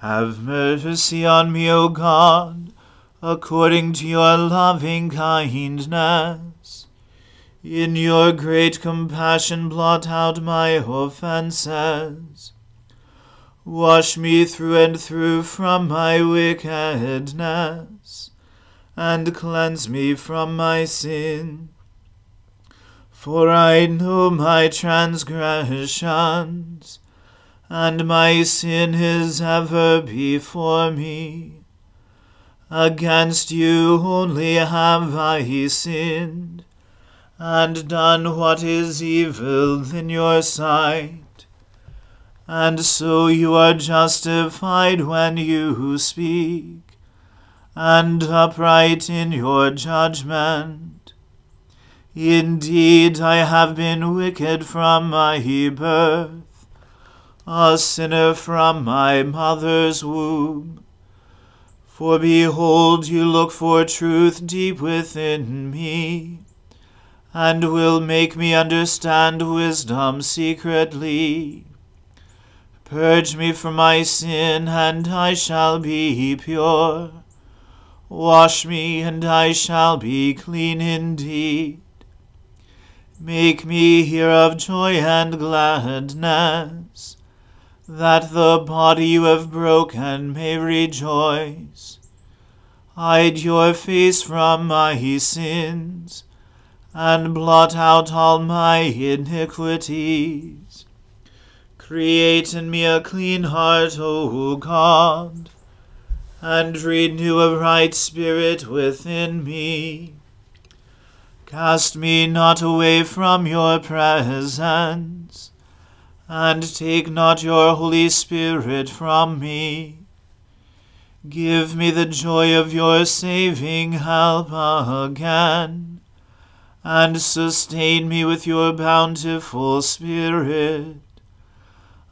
Have mercy on me, O God, according to your loving kindness. In your great compassion, blot out my offenses. Wash me through and through from my wickedness, and cleanse me from my sin. For I know my transgressions and my sin is ever before me. Against you only have I sinned, and done what is evil in your sight. And so you are justified when you speak, and upright in your judgment. Indeed, I have been wicked from my birth a sinner from my mother's womb. For behold, you look for truth deep within me, and will make me understand wisdom secretly. Purge me from my sin, and I shall be pure. Wash me, and I shall be clean indeed. Make me hear of joy and gladness that the body you have broken may rejoice. Hide your face from my sins, and blot out all my iniquities. Create in me a clean heart, O God, and renew a right spirit within me. Cast me not away from your presence, and take not your Holy Spirit from me. Give me the joy of your saving help again, and sustain me with your bountiful Spirit.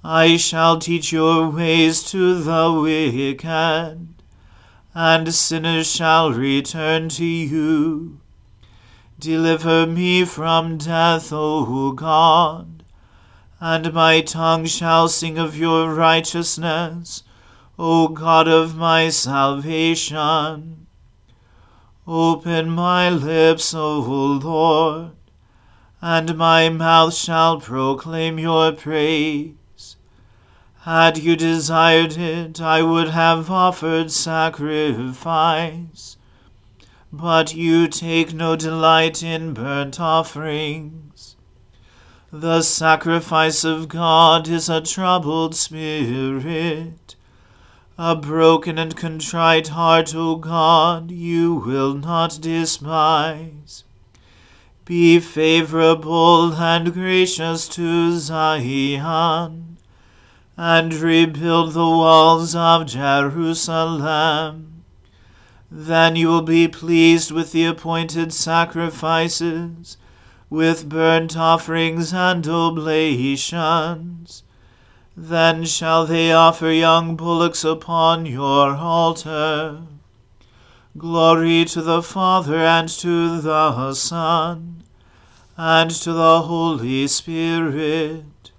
I shall teach your ways to the wicked, and sinners shall return to you. Deliver me from death, O God, and my tongue shall sing of your righteousness, O God of my salvation. Open my lips, O Lord, and my mouth shall proclaim your praise. Had you desired it, I would have offered sacrifice but you take no delight in burnt offerings. The sacrifice of God is a troubled spirit. A broken and contrite heart, O God, you will not despise. Be favorable and gracious to Zion, and rebuild the walls of Jerusalem. Then you will be pleased with the appointed sacrifices, with burnt offerings and oblations. Then shall they offer young bullocks upon your altar. Glory to the Father and to the Son and to the Holy Spirit,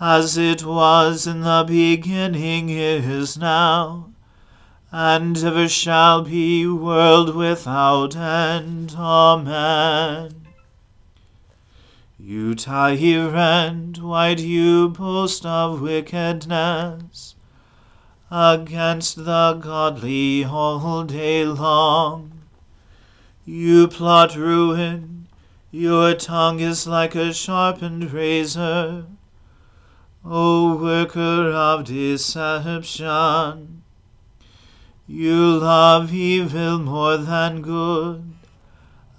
as it was in the beginning is now and ever shall be, world without end. Amen. You tyrant, why do you boast of wickedness against the godly all day long? You plot ruin, your tongue is like a sharpened razor, O worker of deception. You love evil more than good,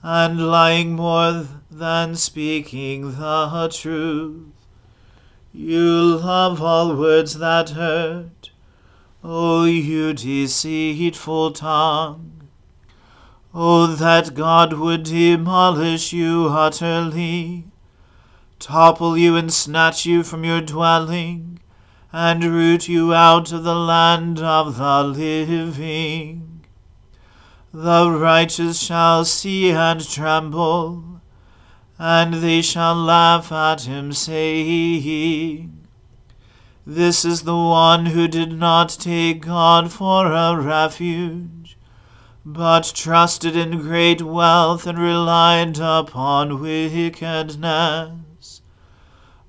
and lying more than speaking the truth. You love all words that hurt, O you deceitful tongue. O that God would demolish you utterly, topple you and snatch you from your dwelling, and root you out of the land of the living. The righteous shall see and tremble, and they shall laugh at him, saying, This is the one who did not take God for a refuge, but trusted in great wealth and relied upon wickedness.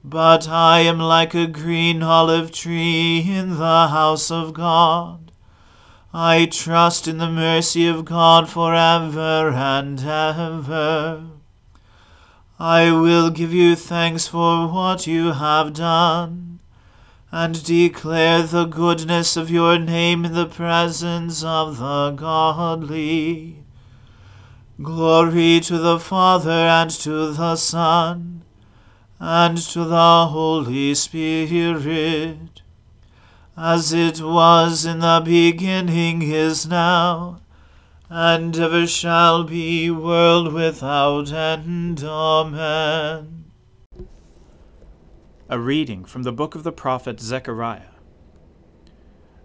But I am like a green olive tree in the house of God. I trust in the mercy of God forever and ever. I will give you thanks for what you have done, and declare the goodness of your name in the presence of the godly. Glory to the Father and to the Son and to the Holy Spirit, as it was in the beginning is now, and ever shall be, world without end. Amen. A reading from the book of the prophet Zechariah.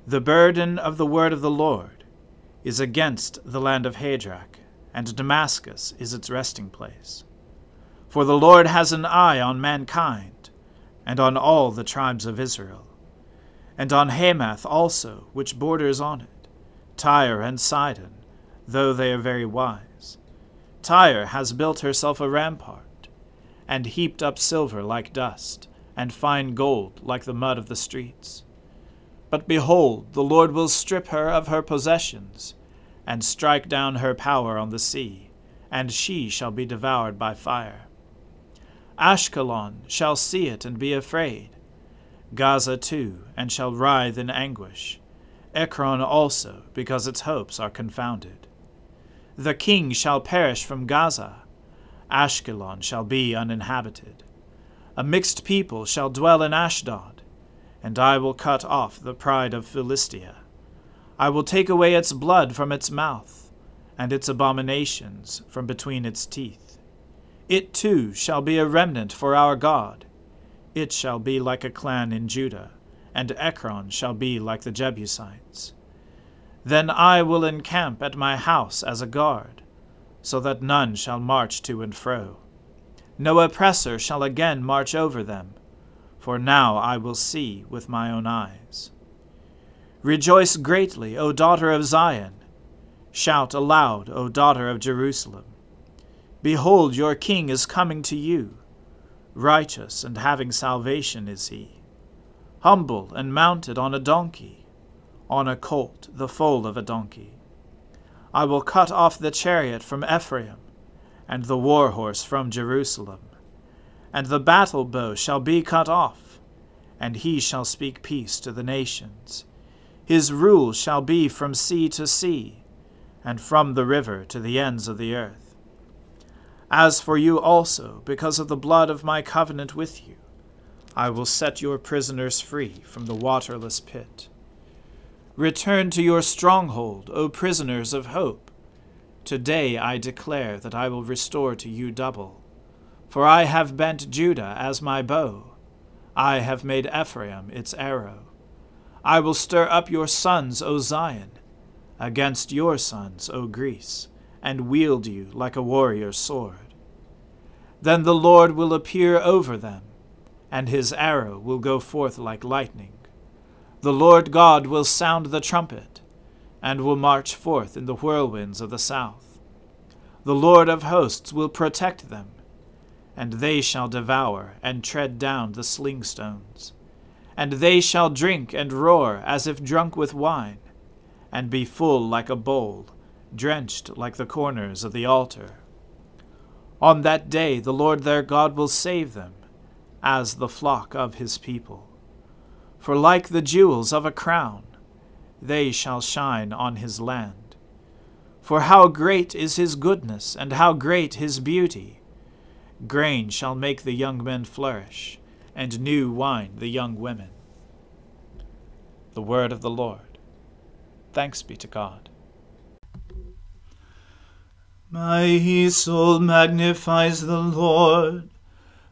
The burden of the word of the Lord is against the land of Hadrach, and Damascus is its resting place. For the Lord has an eye on mankind, and on all the tribes of Israel, and on Hamath also, which borders on it, Tyre and Sidon, though they are very wise. Tyre has built herself a rampart, and heaped up silver like dust, and fine gold like the mud of the streets. But behold, the Lord will strip her of her possessions, and strike down her power on the sea, and she shall be devoured by fire. Ashkelon shall see it and be afraid, Gaza too, and shall writhe in anguish. Ekron also, because its hopes are confounded. The king shall perish from Gaza. Ashkelon shall be uninhabited. A mixed people shall dwell in Ashdod, and I will cut off the pride of Philistia. I will take away its blood from its mouth, and its abominations from between its teeth. It too shall be a remnant for our God. It shall be like a clan in Judah, and Ekron shall be like the Jebusites. Then I will encamp at my house as a guard, so that none shall march to and fro. No oppressor shall again march over them, for now I will see with my own eyes. Rejoice greatly, O daughter of Zion. Shout aloud, O daughter of Jerusalem. Behold, your king is coming to you. Righteous and having salvation is he. Humble and mounted on a donkey, on a colt, the foal of a donkey. I will cut off the chariot from Ephraim, and the war horse from Jerusalem. And the battle bow shall be cut off, and he shall speak peace to the nations. His rule shall be from sea to sea, and from the river to the ends of the earth. As for you also, because of the blood of my covenant with you, I will set your prisoners free from the waterless pit. Return to your stronghold, O prisoners of hope. Today I declare that I will restore to you double. For I have bent Judah as my bow, I have made Ephraim its arrow. I will stir up your sons, O Zion, against your sons, O Greece and wield you like a warrior's sword. Then the Lord will appear over them, and his arrow will go forth like lightning. The Lord God will sound the trumpet, and will march forth in the whirlwinds of the south. The Lord of hosts will protect them, and they shall devour and tread down the slingstones. And they shall drink and roar as if drunk with wine, and be full like a bowl drenched like the corners of the altar. On that day the Lord their God will save them, as the flock of his people. For like the jewels of a crown, they shall shine on his land. For how great is his goodness, and how great his beauty! Grain shall make the young men flourish, and new wine the young women. The word of the Lord. Thanks be to God. My soul magnifies the Lord.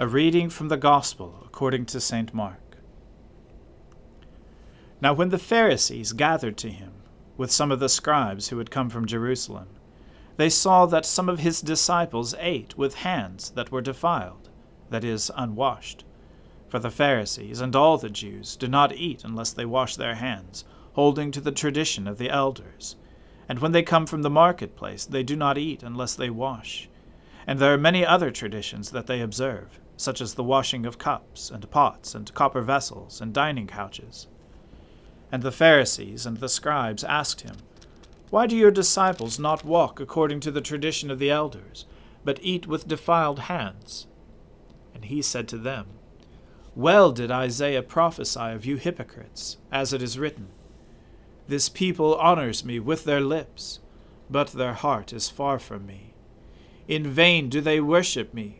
A reading from the Gospel according to St. Mark. Now, when the Pharisees gathered to him, with some of the scribes who had come from Jerusalem, they saw that some of his disciples ate with hands that were defiled, that is, unwashed. For the Pharisees and all the Jews do not eat unless they wash their hands, holding to the tradition of the elders. And when they come from the marketplace, they do not eat unless they wash. And there are many other traditions that they observe, such as the washing of cups, and pots, and copper vessels, and dining couches. And the Pharisees and the scribes asked him, why do your disciples not walk according to the tradition of the elders, but eat with defiled hands? And he said to them, Well did Isaiah prophesy of you hypocrites, as it is written, This people honors me with their lips, but their heart is far from me. In vain do they worship me,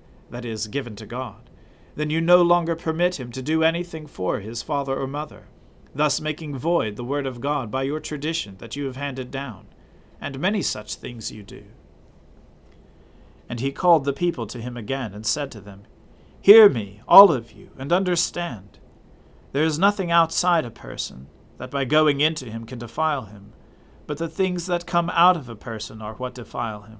that is, given to God, then you no longer permit him to do anything for his father or mother thus making void the word of God by your tradition that you have handed down, and many such things you do. And he called the people to him again, and said to them, Hear me, all of you, and understand. There is nothing outside a person that by going into him can defile him, but the things that come out of a person are what defile him.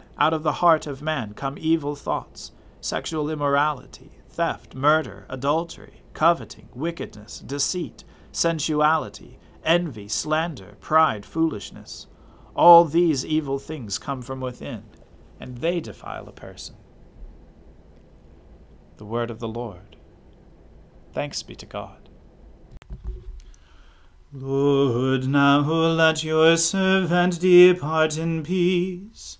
out of the heart of man, come evil thoughts, sexual immorality, theft, murder, adultery, coveting, wickedness, deceit sensuality, envy, slander, pride, foolishness. All these evil things come from within, and they defile a person. The word of the Lord. Thanks be to God. Lord, now let your servant depart in peace,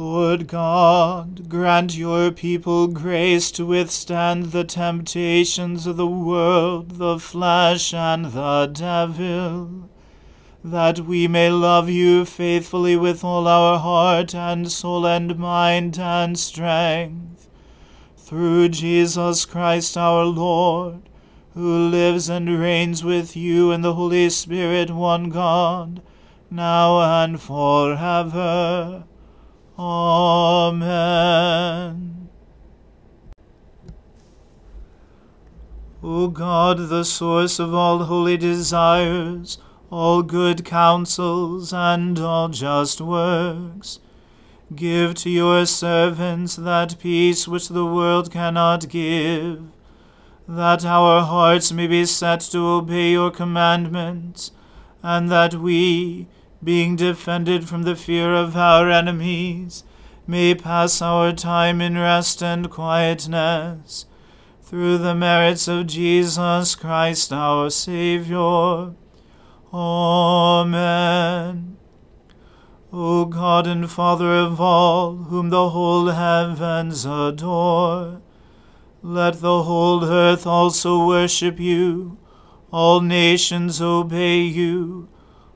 Lord God, grant your people grace to withstand the temptations of the world, the flesh, and the devil, that we may love you faithfully with all our heart and soul and mind and strength. Through Jesus Christ our Lord, who lives and reigns with you in the Holy Spirit, one God, now and forever. Amen. O God, the source of all holy desires, all good counsels, and all just works, give to your servants that peace which the world cannot give, that our hearts may be set to obey your commandments, and that we, being defended from the fear of our enemies, may pass our time in rest and quietness, through the merits of Jesus Christ our Saviour. Amen. O God and Father of all, whom the whole heavens adore, let the whole earth also worship you, all nations obey you,